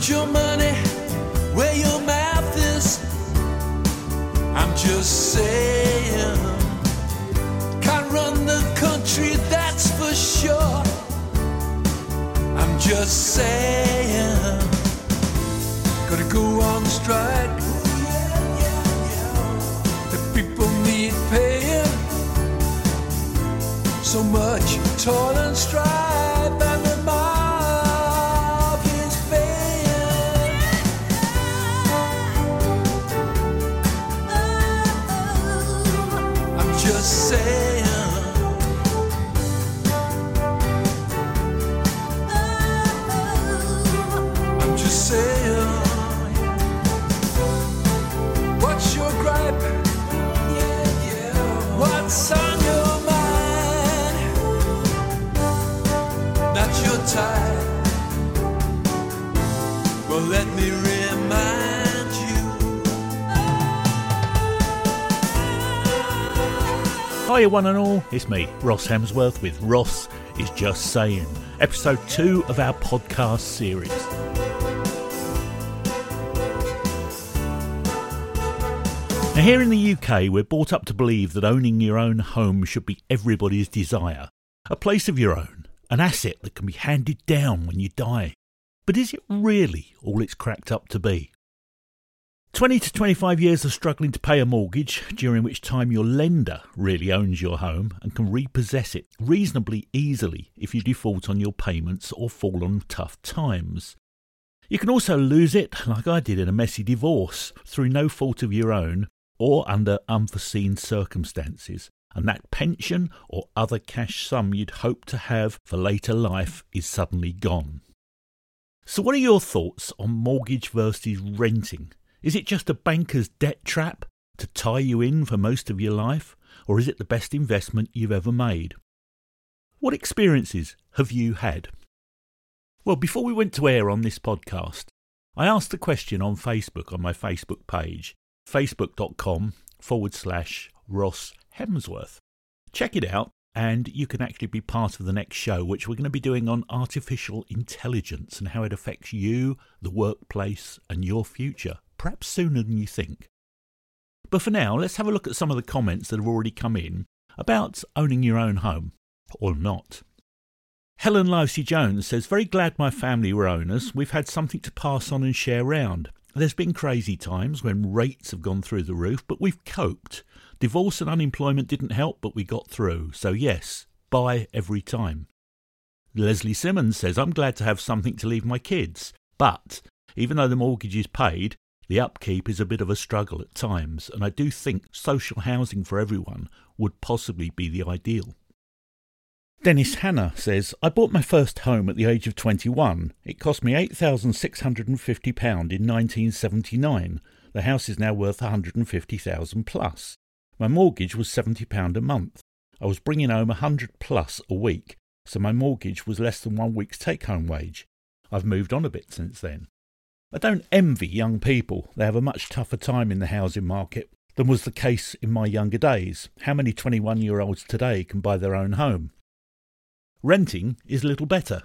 Put your money where your mouth is. I'm just saying. Can't run the country, that's for sure. I'm just saying. Gotta go on strike. The people need paying. So much toil and strife, Not your type. Well, let me remind you. One and all. It's me, Ross Hemsworth, with Ross is Just Saying, episode two of our podcast series. Now, here in the UK, we're brought up to believe that owning your own home should be everybody's desire. A place of your own, an asset that can be handed down when you die. But is it really all it's cracked up to be? 20 to 25 years of struggling to pay a mortgage, during which time your lender really owns your home and can repossess it reasonably easily if you default on your payments or fall on tough times. You can also lose it, like I did in a messy divorce, through no fault of your own or under unforeseen circumstances, and that pension or other cash sum you'd hoped to have for later life is suddenly gone. So, what are your thoughts on mortgage versus renting? Is it just a banker's debt trap to tie you in for most of your life, or is it the best investment you've ever made? What experiences have you had? Well, before we went to air on this podcast, I asked a question on Facebook on my Facebook page, facebook.com forward slash Ross Hemsworth. Check it out, and you can actually be part of the next show, which we're going to be doing on artificial intelligence and how it affects you, the workplace, and your future, perhaps sooner than you think. But for now, let's have a look at some of the comments that have already come in about owning your own home, or not. Helen Livesey Jones says, Very glad my family were owners. We've had something to pass on and share round. There's been crazy times when rates have gone through the roof, but we've coped. Divorce and unemployment didn't help, but we got through. So, yes, buy every time. Leslie Simmons says, I'm glad to have something to leave my kids. But even though the mortgage is paid, the upkeep is a bit of a struggle at times, and I do think social housing for everyone would possibly be the ideal. Dennis Hanna says, I bought my first home at the age of 21. It cost me £8,650 in 1979. The house is now worth 150,000 plus. My mortgage was £70 a month. I was bringing home 100 plus a week, so my mortgage was less than one week's take home wage. I've moved on a bit since then. I don't envy young people. They have a much tougher time in the housing market than was the case in my younger days. How many 21 year olds today can buy their own home? Renting is little better.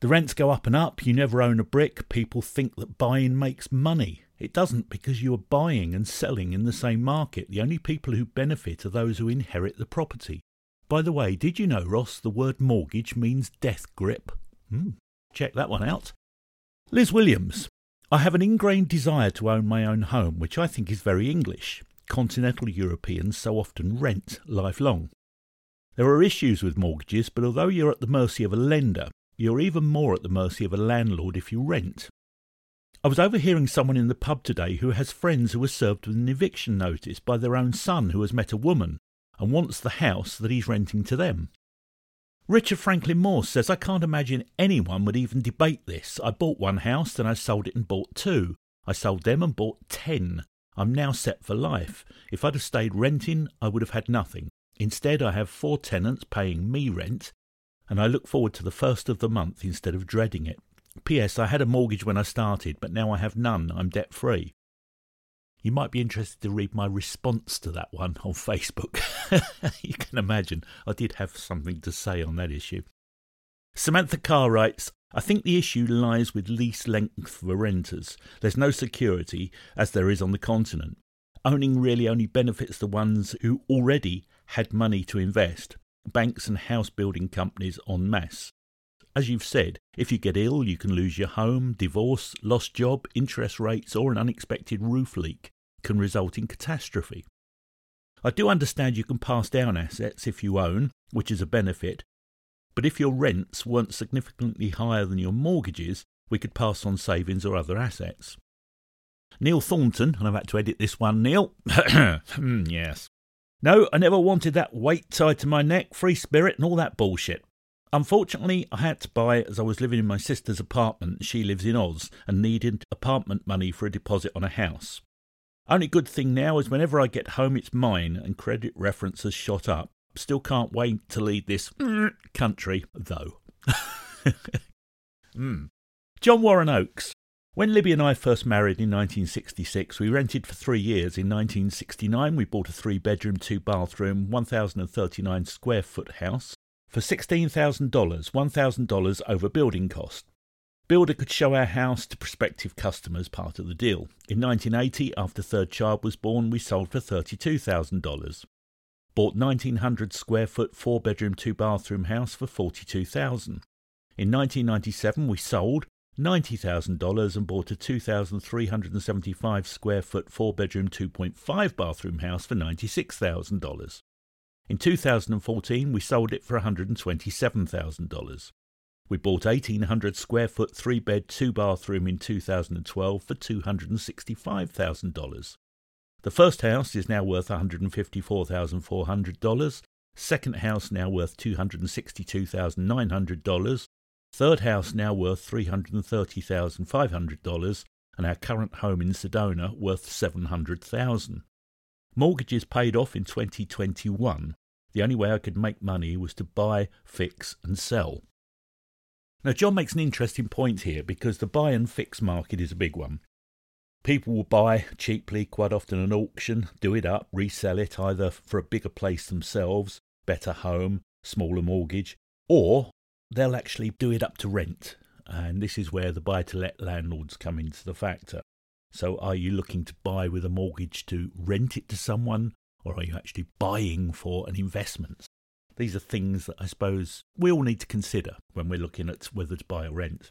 The rents go up and up, you never own a brick, people think that buying makes money. It doesn't because you are buying and selling in the same market. The only people who benefit are those who inherit the property. By the way, did you know, Ross, the word mortgage means death grip? Hmm, check that one out. Liz Williams. I have an ingrained desire to own my own home, which I think is very English. Continental Europeans so often rent lifelong. There are issues with mortgages, but although you're at the mercy of a lender, you're even more at the mercy of a landlord if you rent. I was overhearing someone in the pub today who has friends who were served with an eviction notice by their own son who has met a woman and wants the house that he's renting to them. Richard Franklin Morse says, I can't imagine anyone would even debate this. I bought one house, then I sold it and bought two. I sold them and bought ten. I'm now set for life. If I'd have stayed renting, I would have had nothing. Instead, I have four tenants paying me rent, and I look forward to the first of the month instead of dreading it. P.S. I had a mortgage when I started, but now I have none. I'm debt free. You might be interested to read my response to that one on Facebook. you can imagine I did have something to say on that issue. Samantha Carr writes, I think the issue lies with lease length for renters. There's no security, as there is on the continent. Owning really only benefits the ones who already had money to invest, banks and house building companies en masse. As you've said, if you get ill, you can lose your home, divorce, lost job, interest rates, or an unexpected roof leak can result in catastrophe. I do understand you can pass down assets if you own, which is a benefit, but if your rents weren't significantly higher than your mortgages, we could pass on savings or other assets. Neil Thornton, and I've had to edit this one, Neil. Hmm, yes. No, I never wanted that weight tied to my neck, free spirit, and all that bullshit. Unfortunately, I had to buy it as I was living in my sister's apartment. She lives in Oz and needed apartment money for a deposit on a house. Only good thing now is whenever I get home, it's mine, and credit reference has shot up. Still can't wait to lead this country, though. mm. John Warren Oakes. When Libby and I first married in 1966, we rented for three years. In 1969, we bought a three bedroom, two bathroom, 1,039 square foot house for $16,000, $1,000 over building cost. Builder could show our house to prospective customers, part of the deal. In 1980, after third child was born, we sold for $32,000 bought 1900 square foot four bedroom two bathroom house for 42,000. In 1997 we sold $90,000 and bought a 2,375 square foot four bedroom 2.5 bathroom house for $96,000. In 2014 we sold it for $127,000. We bought 1,800 square foot three bed two bathroom in 2012 for $265,000. The first house is now worth $154,400. Second house now worth $262,900. Third house now worth $330,500. And our current home in Sedona worth 700,000. Mortgages paid off in 2021. The only way I could make money was to buy, fix, and sell. Now, John makes an interesting point here because the buy and fix market is a big one. People will buy cheaply, quite often an auction, do it up, resell it either for a bigger place themselves, better home, smaller mortgage, or they'll actually do it up to rent. And this is where the buy to let landlords come into the factor. So, are you looking to buy with a mortgage to rent it to someone, or are you actually buying for an investment? These are things that I suppose we all need to consider when we're looking at whether to buy or rent.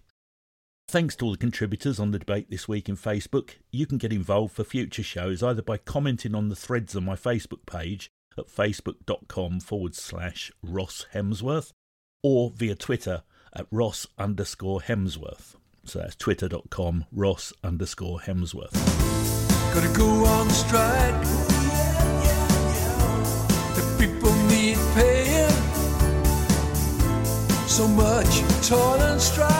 Thanks to all the contributors on the debate this week in Facebook. You can get involved for future shows either by commenting on the threads on my Facebook page at facebook.com forward slash Ross Hemsworth or via Twitter at Ross underscore Hemsworth. So that's twitter.com Ross underscore Hemsworth. Gotta go on strike. The people need paying. So much toil and strife,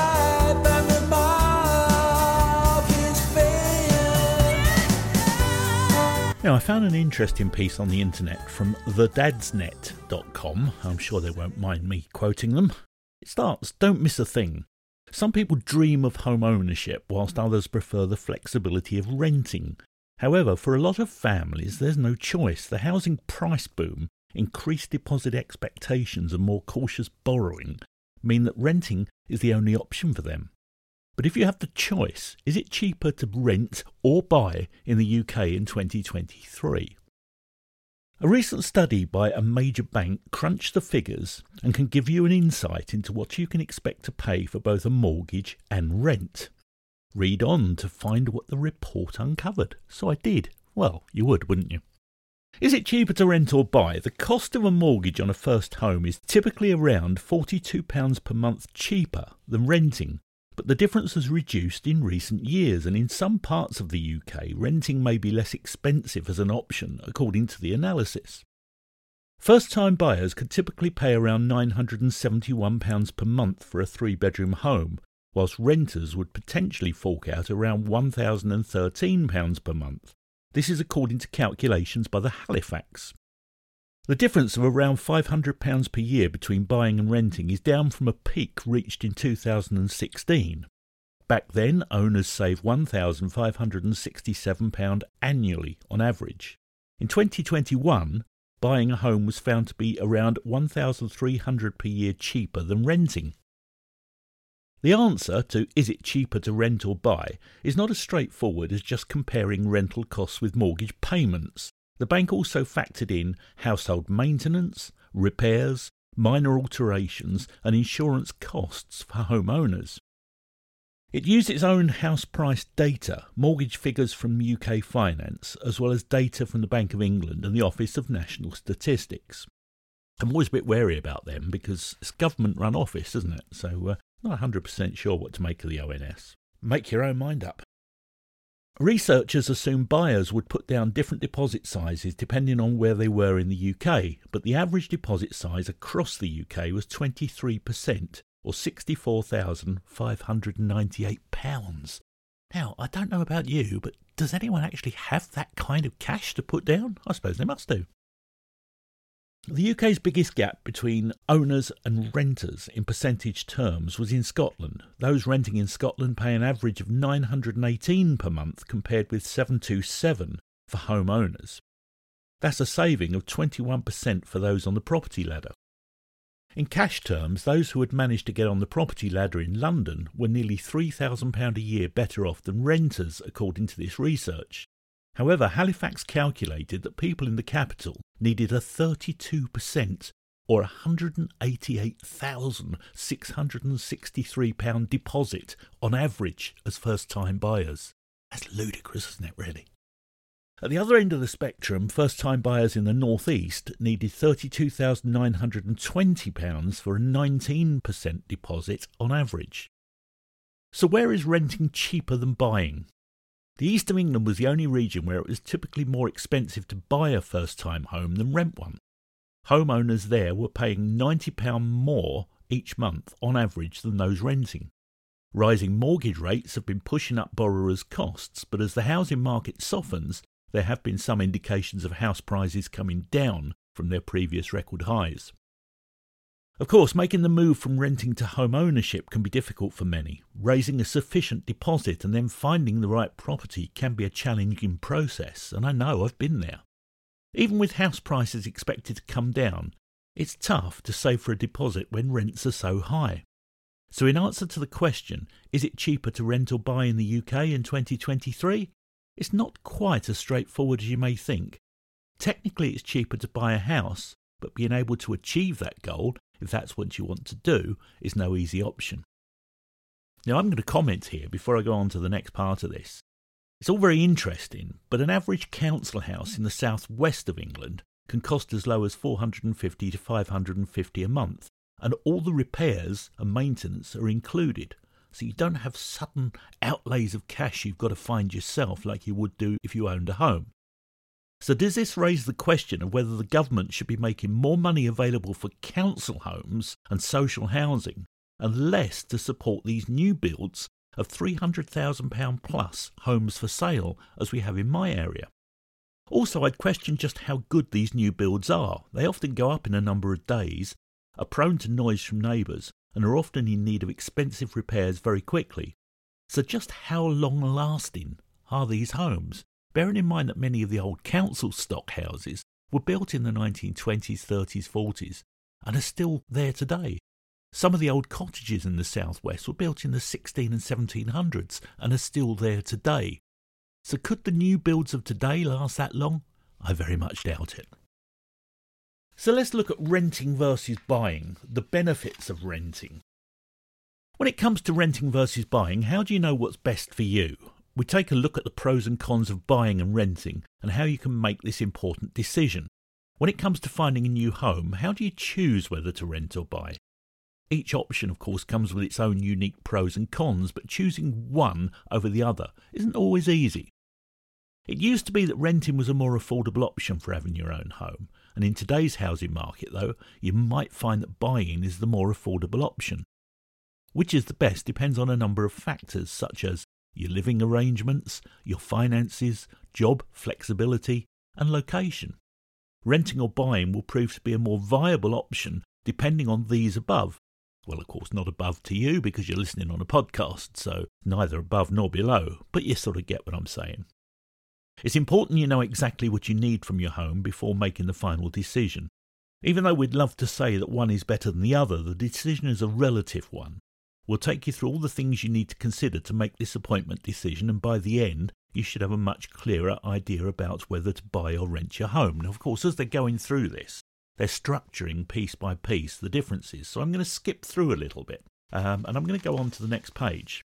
Now, I found an interesting piece on the internet from thedadsnet.com. I'm sure they won't mind me quoting them. It starts Don't miss a thing. Some people dream of home ownership, whilst others prefer the flexibility of renting. However, for a lot of families, there's no choice. The housing price boom, increased deposit expectations, and more cautious borrowing mean that renting is the only option for them. But if you have the choice, is it cheaper to rent or buy in the UK in 2023? A recent study by a major bank crunched the figures and can give you an insight into what you can expect to pay for both a mortgage and rent. Read on to find what the report uncovered. So I did. Well, you would, wouldn't you? Is it cheaper to rent or buy? The cost of a mortgage on a first home is typically around £42 per month cheaper than renting, but the difference has reduced in recent years, and in some parts of the UK, renting may be less expensive as an option, according to the analysis. First time buyers could typically pay around £971 per month for a three bedroom home, whilst renters would potentially fork out around £1,013 per month. This is according to calculations by the Halifax. The difference of around £500 per year between buying and renting is down from a peak reached in 2016. Back then, owners saved £1,567 annually on average. In 2021, buying a home was found to be around 1,300 per year cheaper than renting. The answer to is it cheaper to rent or buy is not as straightforward as just comparing rental costs with mortgage payments. The bank also factored in household maintenance, repairs, minor alterations, and insurance costs for homeowners. It used its own house price data, mortgage figures from UK Finance, as well as data from the Bank of England and the Office of National Statistics. I'm always a bit wary about them because it's government run office, isn't it? So, uh, not 100% sure what to make of the ONS. Make your own mind up. Researchers assumed buyers would put down different deposit sizes depending on where they were in the UK, but the average deposit size across the UK was 23%, or £64,598. Now, I don't know about you, but does anyone actually have that kind of cash to put down? I suppose they must do. The UK's biggest gap between owners and renters in percentage terms was in Scotland. Those renting in Scotland pay an average of 918 per month compared with 727 for homeowners. That's a saving of 21% for those on the property ladder. In cash terms, those who had managed to get on the property ladder in London were nearly £3,000 a year better off than renters, according to this research. However, Halifax calculated that people in the capital needed a 32% or £188,663 deposit on average as first time buyers. That's ludicrous, isn't it, really? At the other end of the spectrum, first time buyers in the North East needed £32,920 for a 19% deposit on average. So, where is renting cheaper than buying? The east of England was the only region where it was typically more expensive to buy a first time home than rent one. Homeowners there were paying £90 more each month on average than those renting. Rising mortgage rates have been pushing up borrowers' costs, but as the housing market softens, there have been some indications of house prices coming down from their previous record highs. Of course, making the move from renting to home ownership can be difficult for many. Raising a sufficient deposit and then finding the right property can be a challenging process, and I know I've been there. Even with house prices expected to come down, it's tough to save for a deposit when rents are so high. So, in answer to the question, is it cheaper to rent or buy in the UK in 2023? It's not quite as straightforward as you may think. Technically, it's cheaper to buy a house, but being able to achieve that goal if that's what you want to do, is no easy option. Now, I'm going to comment here before I go on to the next part of this. It's all very interesting, but an average council house in the southwest of England can cost as low as 450 to 550 a month, and all the repairs and maintenance are included. So you don't have sudden outlays of cash you've got to find yourself like you would do if you owned a home. So, does this raise the question of whether the government should be making more money available for council homes and social housing and less to support these new builds of £300,000 plus homes for sale as we have in my area? Also, I'd question just how good these new builds are. They often go up in a number of days, are prone to noise from neighbours, and are often in need of expensive repairs very quickly. So, just how long lasting are these homes? Bearing in mind that many of the old council stock houses were built in the 1920s, 30s, 40s and are still there today. Some of the old cottages in the southwest were built in the 16 and 1700s and are still there today. So, could the new builds of today last that long? I very much doubt it. So, let's look at renting versus buying, the benefits of renting. When it comes to renting versus buying, how do you know what's best for you? We take a look at the pros and cons of buying and renting and how you can make this important decision. When it comes to finding a new home, how do you choose whether to rent or buy? Each option, of course, comes with its own unique pros and cons, but choosing one over the other isn't always easy. It used to be that renting was a more affordable option for having your own home, and in today's housing market, though, you might find that buying is the more affordable option. Which is the best depends on a number of factors, such as your living arrangements, your finances, job flexibility, and location. Renting or buying will prove to be a more viable option depending on these above. Well, of course, not above to you because you're listening on a podcast, so neither above nor below, but you sort of get what I'm saying. It's important you know exactly what you need from your home before making the final decision. Even though we'd love to say that one is better than the other, the decision is a relative one. We'll take you through all the things you need to consider to make this appointment decision, and by the end, you should have a much clearer idea about whether to buy or rent your home. Now, of course, as they're going through this, they're structuring piece by piece the differences. So I'm going to skip through a little bit um, and I'm going to go on to the next page.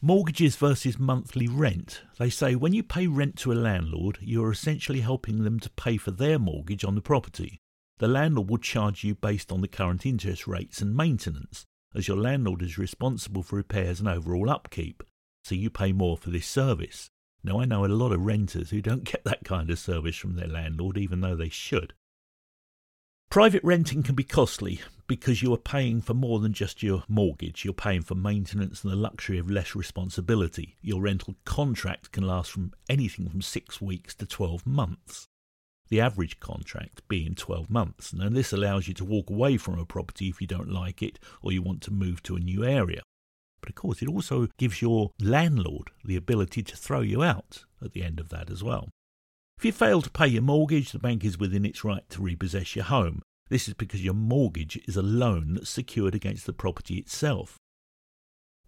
Mortgages versus monthly rent. They say when you pay rent to a landlord, you are essentially helping them to pay for their mortgage on the property. The landlord will charge you based on the current interest rates and maintenance, as your landlord is responsible for repairs and overall upkeep, so you pay more for this service. Now, I know a lot of renters who don't get that kind of service from their landlord, even though they should. Private renting can be costly because you are paying for more than just your mortgage. You're paying for maintenance and the luxury of less responsibility. Your rental contract can last from anything from six weeks to 12 months. The average contract being 12 months. Now, this allows you to walk away from a property if you don't like it or you want to move to a new area. But of course, it also gives your landlord the ability to throw you out at the end of that as well. If you fail to pay your mortgage, the bank is within its right to repossess your home. This is because your mortgage is a loan that's secured against the property itself.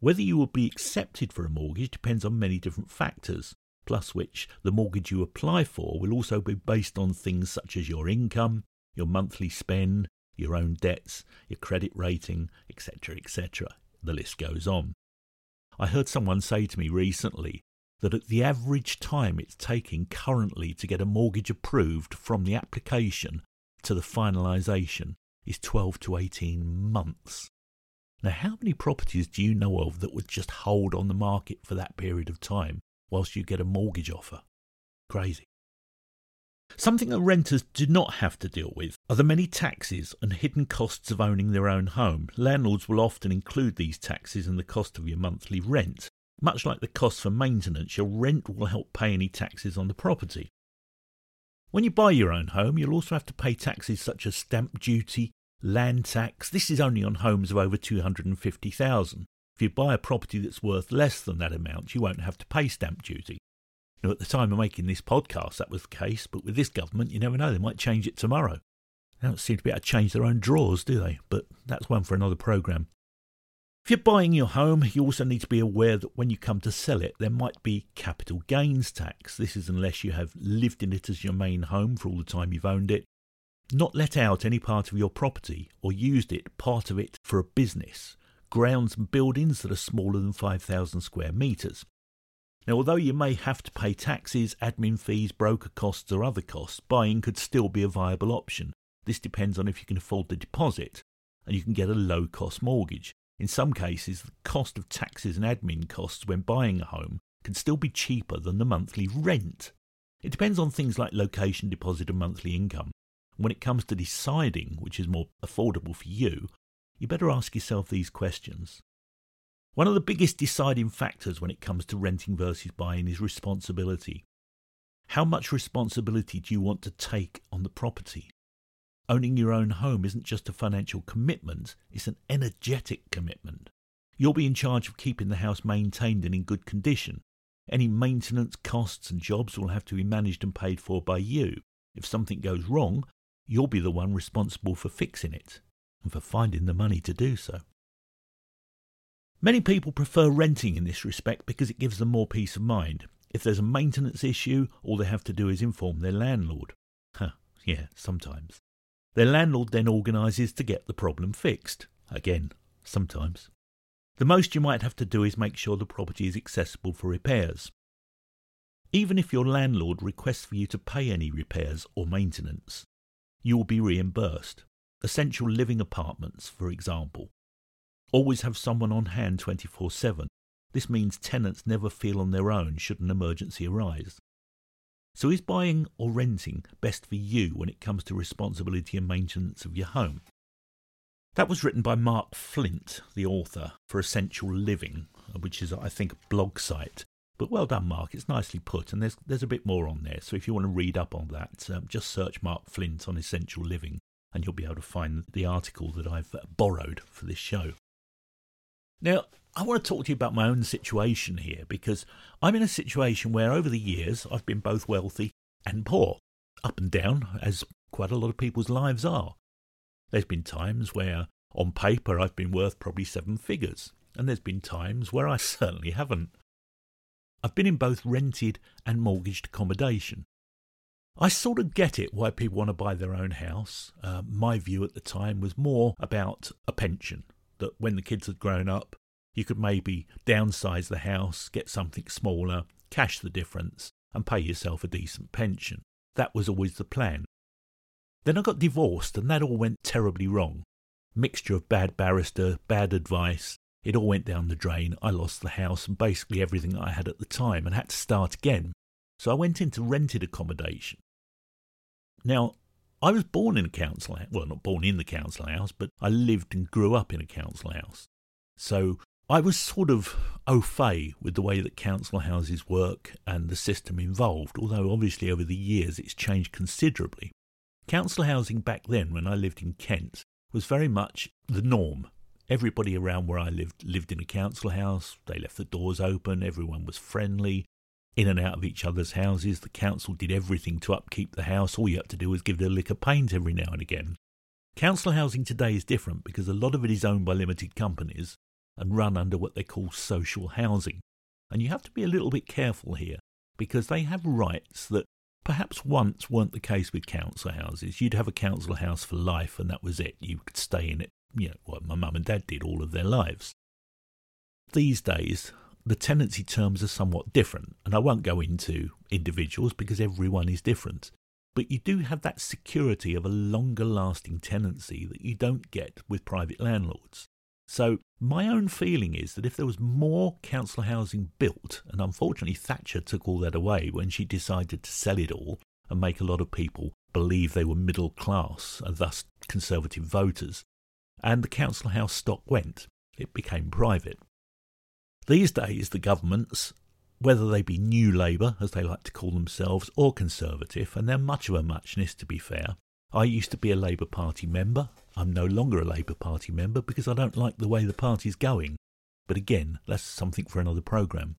Whether you will be accepted for a mortgage depends on many different factors, plus which the mortgage you apply for will also be based on things such as your income, your monthly spend, your own debts, your credit rating, etc., etc. The list goes on. I heard someone say to me recently that at the average time it's taking currently to get a mortgage approved from the application to the finalisation is 12 to 18 months. Now, how many properties do you know of that would just hold on the market for that period of time whilst you get a mortgage offer? Crazy. Something that renters do not have to deal with are the many taxes and hidden costs of owning their own home. Landlords will often include these taxes in the cost of your monthly rent. Much like the cost for maintenance, your rent will help pay any taxes on the property. When you buy your own home, you'll also have to pay taxes such as stamp duty, land tax. This is only on homes of over 250,000. If you buy a property that's worth less than that amount, you won't have to pay stamp duty. Now, at the time of making this podcast, that was the case, but with this government, you never know, they might change it tomorrow. They don't seem to be able to change their own drawers, do they? But that's one for another programme. If you're buying your home, you also need to be aware that when you come to sell it, there might be capital gains tax. This is unless you have lived in it as your main home for all the time you've owned it, not let out any part of your property or used it, part of it, for a business, grounds and buildings that are smaller than 5,000 square metres. Now, although you may have to pay taxes, admin fees, broker costs, or other costs, buying could still be a viable option. This depends on if you can afford the deposit and you can get a low cost mortgage. In some cases, the cost of taxes and admin costs when buying a home can still be cheaper than the monthly rent. It depends on things like location, deposit, and monthly income. When it comes to deciding which is more affordable for you, you better ask yourself these questions. One of the biggest deciding factors when it comes to renting versus buying is responsibility. How much responsibility do you want to take on the property? Owning your own home isn't just a financial commitment, it's an energetic commitment. You'll be in charge of keeping the house maintained and in good condition. Any maintenance costs and jobs will have to be managed and paid for by you. If something goes wrong, you'll be the one responsible for fixing it and for finding the money to do so. Many people prefer renting in this respect because it gives them more peace of mind. If there's a maintenance issue, all they have to do is inform their landlord. Huh, yeah, sometimes. Their landlord then organises to get the problem fixed. Again, sometimes. The most you might have to do is make sure the property is accessible for repairs. Even if your landlord requests for you to pay any repairs or maintenance, you will be reimbursed. Essential living apartments, for example, always have someone on hand 24 7. This means tenants never feel on their own should an emergency arise. So, is buying or renting best for you when it comes to responsibility and maintenance of your home? That was written by Mark Flint, the author, for Essential Living, which is, I think, a blog site. But well done, Mark. It's nicely put, and there's there's a bit more on there. So if you want to read up on that, um, just search Mark Flint on Essential Living, and you'll be able to find the article that I've uh, borrowed for this show. Now, I want to talk to you about my own situation here because I'm in a situation where over the years I've been both wealthy and poor, up and down, as quite a lot of people's lives are. There's been times where On paper, I've been worth probably seven figures, and there's been times where I certainly haven't. I've been in both rented and mortgaged accommodation. I sort of get it why people want to buy their own house. Uh, my view at the time was more about a pension, that when the kids had grown up, you could maybe downsize the house, get something smaller, cash the difference, and pay yourself a decent pension. That was always the plan. Then I got divorced, and that all went terribly wrong. Mixture of bad barrister, bad advice. It all went down the drain. I lost the house and basically everything I had at the time and had to start again. So I went into rented accommodation. Now, I was born in a council house. Well, not born in the council house, but I lived and grew up in a council house. So I was sort of au fait with the way that council houses work and the system involved, although obviously over the years it's changed considerably. Council housing back then, when I lived in Kent, was very much the norm. Everybody around where I lived lived in a council house. They left the doors open. Everyone was friendly in and out of each other's houses. The council did everything to upkeep the house. All you had to do was give it a lick of paint every now and again. Council housing today is different because a lot of it is owned by limited companies and run under what they call social housing. And you have to be a little bit careful here because they have rights that perhaps once weren't the case with council houses. You'd have a council house for life and that was it. You could stay in it, you know, what my mum and dad did all of their lives. These days, the tenancy terms are somewhat different, and I won't go into individuals because everyone is different. But you do have that security of a longer lasting tenancy that you don't get with private landlords. So, my own feeling is that if there was more council housing built, and unfortunately Thatcher took all that away when she decided to sell it all and make a lot of people believe they were middle class and thus conservative voters, and the council house stock went, it became private. These days, the governments, whether they be New Labour, as they like to call themselves, or Conservative, and they're much of a muchness to be fair. I used to be a Labour Party member. I'm no longer a Labour Party member because I don't like the way the party's going. But again, that's something for another programme.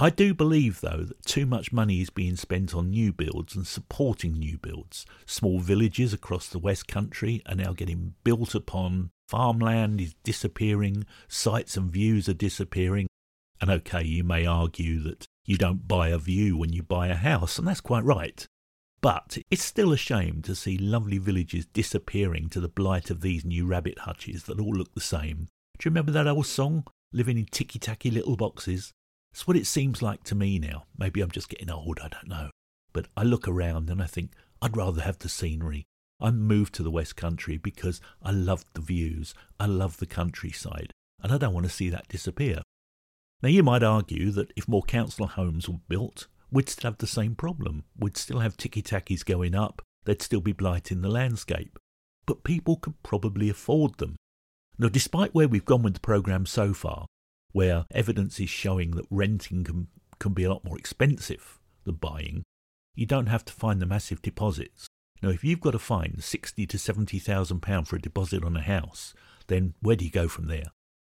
I do believe, though, that too much money is being spent on new builds and supporting new builds. Small villages across the West Country are now getting built upon Farmland is disappearing, sights and views are disappearing. And okay, you may argue that you don't buy a view when you buy a house, and that's quite right. But it's still a shame to see lovely villages disappearing to the blight of these new rabbit hutches that all look the same. Do you remember that old song, Living in Ticky Tacky Little Boxes? It's what it seems like to me now. Maybe I'm just getting old, I don't know. But I look around and I think I'd rather have the scenery, I moved to the West Country because I loved the views, I love the countryside, and I don't want to see that disappear. Now, you might argue that if more council homes were built, we'd still have the same problem. We'd still have ticky tackies going up, there'd still be blight in the landscape. But people could probably afford them. Now, despite where we've gone with the programme so far, where evidence is showing that renting can, can be a lot more expensive than buying, you don't have to find the massive deposits. Now, if you've got to find sixty to seventy thousand pound for a deposit on a house, then where do you go from there?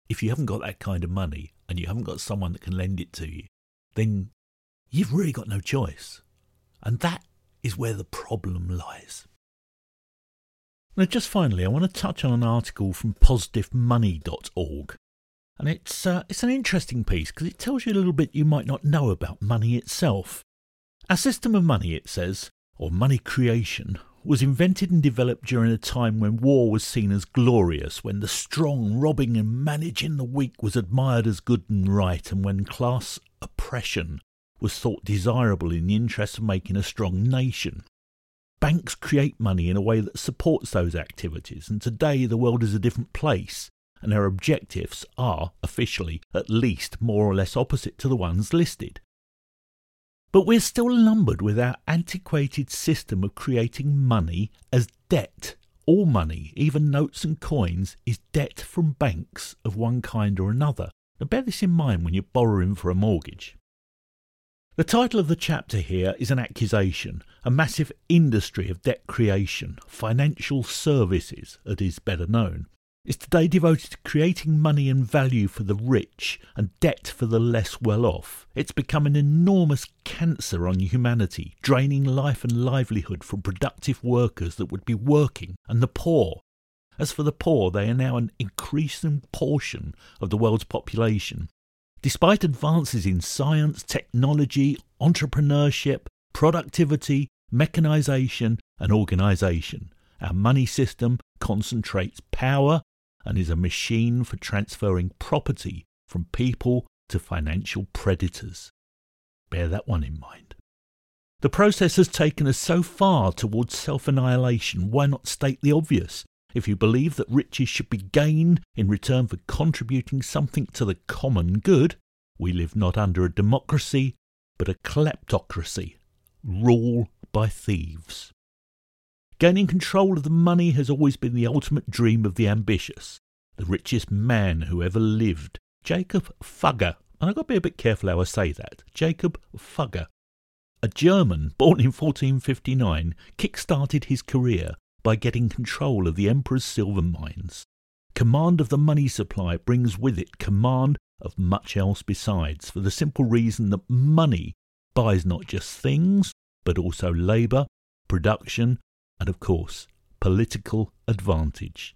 If you haven't got that kind of money and you haven't got someone that can lend it to you, then you've really got no choice. And that is where the problem lies. Now, just finally, I want to touch on an article from positivemoney.org. And it's, uh, it's an interesting piece because it tells you a little bit you might not know about money itself. Our system of money, it says, or money creation, was invented and developed during a time when war was seen as glorious, when the strong robbing and managing the weak was admired as good and right, and when class oppression was thought desirable in the interest of making a strong nation. Banks create money in a way that supports those activities, and today the world is a different place, and our objectives are, officially, at least more or less opposite to the ones listed. But we're still lumbered with our antiquated system of creating money as debt. All money, even notes and coins, is debt from banks of one kind or another. Now bear this in mind when you're borrowing for a mortgage. The title of the chapter here is an accusation, a massive industry of debt creation, financial services, it is better known is today devoted to creating money and value for the rich and debt for the less well off. It's become an enormous cancer on humanity, draining life and livelihood from productive workers that would be working and the poor. As for the poor, they are now an increasing portion of the world's population. Despite advances in science, technology, entrepreneurship, productivity, mechanisation, and organisation, our money system concentrates power and is a machine for transferring property from people to financial predators. Bear that one in mind. The process has taken us so far towards self annihilation, why not state the obvious? If you believe that riches should be gained in return for contributing something to the common good, we live not under a democracy, but a kleptocracy, rule by thieves. Gaining control of the money has always been the ultimate dream of the ambitious. The richest man who ever lived, Jacob Fugger, and I've got to be a bit careful how I say that, Jacob Fugger, a German born in 1459, kick-started his career by getting control of the Emperor's silver mines. Command of the money supply brings with it command of much else besides, for the simple reason that money buys not just things, but also labour, production, and of course, political advantage.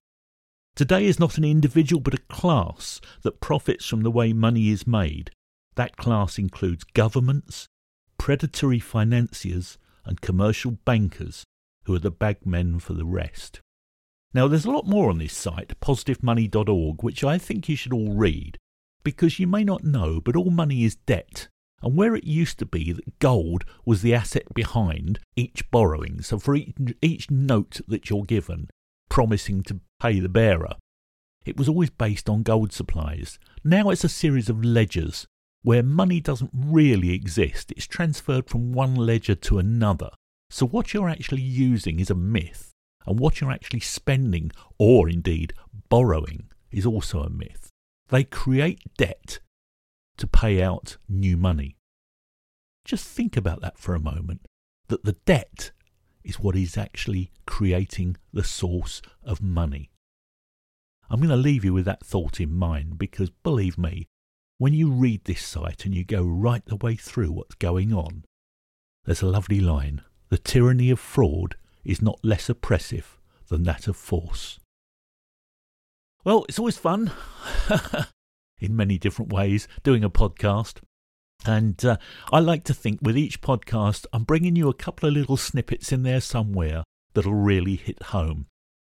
Today is not an individual but a class that profits from the way money is made. That class includes governments, predatory financiers, and commercial bankers who are the bagmen for the rest. Now, there's a lot more on this site, positivemoney.org, which I think you should all read, because you may not know, but all money is debt, and where it used to be that gold was the asset behind each borrowing, so for each, each note that you're given, promising to pay the bearer, it was always based on gold supplies. Now it's a series of ledgers where money doesn't really exist. It's transferred from one ledger to another. So what you're actually using is a myth, and what you're actually spending, or indeed borrowing, is also a myth. They create debt to pay out new money. Just think about that for a moment that the debt is what is actually creating the source of money. I'm going to leave you with that thought in mind because believe me, when you read this site and you go right the way through what's going on, there's a lovely line. The tyranny of fraud is not less oppressive than that of force. Well, it's always fun in many different ways doing a podcast. And uh, I like to think with each podcast, I'm bringing you a couple of little snippets in there somewhere that'll really hit home.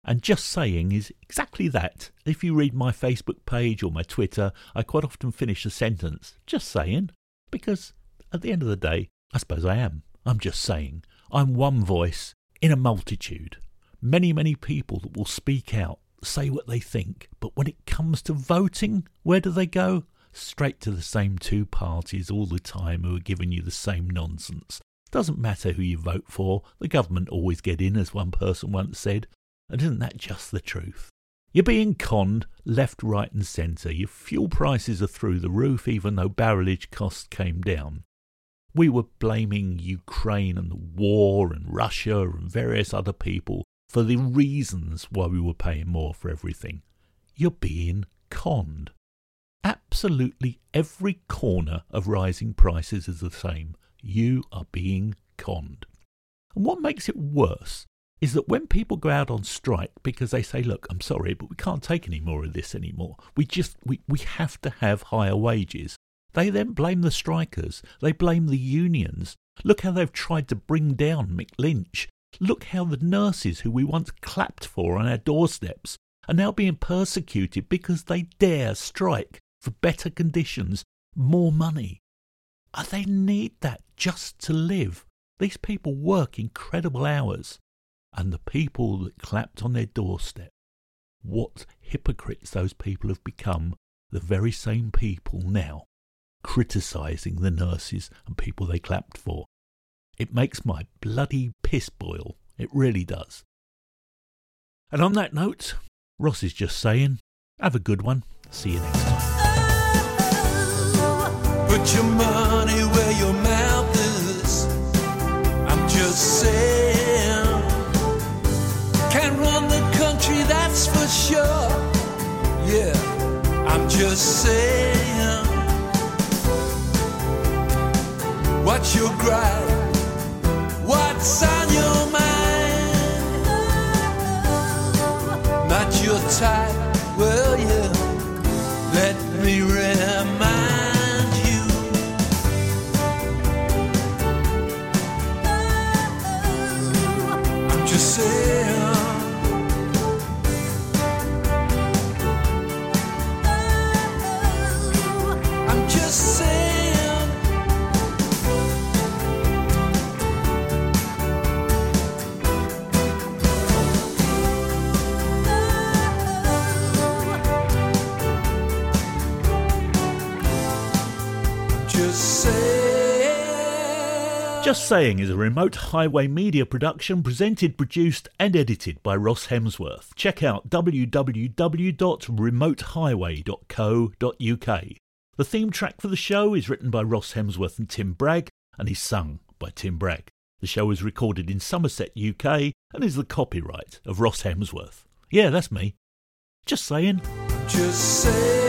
And just saying is exactly that. If you read my Facebook page or my Twitter, I quite often finish a sentence just saying, because at the end of the day, I suppose I am. I'm just saying. I'm one voice in a multitude. Many, many people that will speak out, say what they think, but when it comes to voting, where do they go? Straight to the same two parties all the time who are giving you the same nonsense. Doesn't matter who you vote for, the government always get in, as one person once said. And isn't that just the truth? You're being conned left, right, and centre. Your fuel prices are through the roof, even though barrelage costs came down. We were blaming Ukraine and the war and Russia and various other people for the reasons why we were paying more for everything. You're being conned. Absolutely every corner of rising prices is the same. You are being conned. And what makes it worse is that when people go out on strike because they say, look, I'm sorry, but we can't take any more of this anymore. We just, we, we have to have higher wages. They then blame the strikers. They blame the unions. Look how they've tried to bring down Mick Lynch. Look how the nurses who we once clapped for on our doorsteps are now being persecuted because they dare strike for better conditions, more money. Oh, they need that just to live. These people work incredible hours and the people that clapped on their doorstep. What hypocrites those people have become, the very same people now criticising the nurses and people they clapped for. It makes my bloody piss boil. It really does. And on that note, Ross is just saying, have a good one. See you next time. Put your money where your mouth is. I'm just saying. Can't run the country, that's for sure. Yeah, I'm just saying. Your? What's on your mind? Not your tight. will you? let me remind you. I'm just saying. Just Saying is a remote highway media production presented, produced, and edited by Ross Hemsworth. Check out www.remotehighway.co.uk. The theme track for the show is written by Ross Hemsworth and Tim Bragg and is sung by Tim Bragg. The show was recorded in Somerset, UK, and is the copyright of Ross Hemsworth. Yeah, that's me. Just saying. Just saying.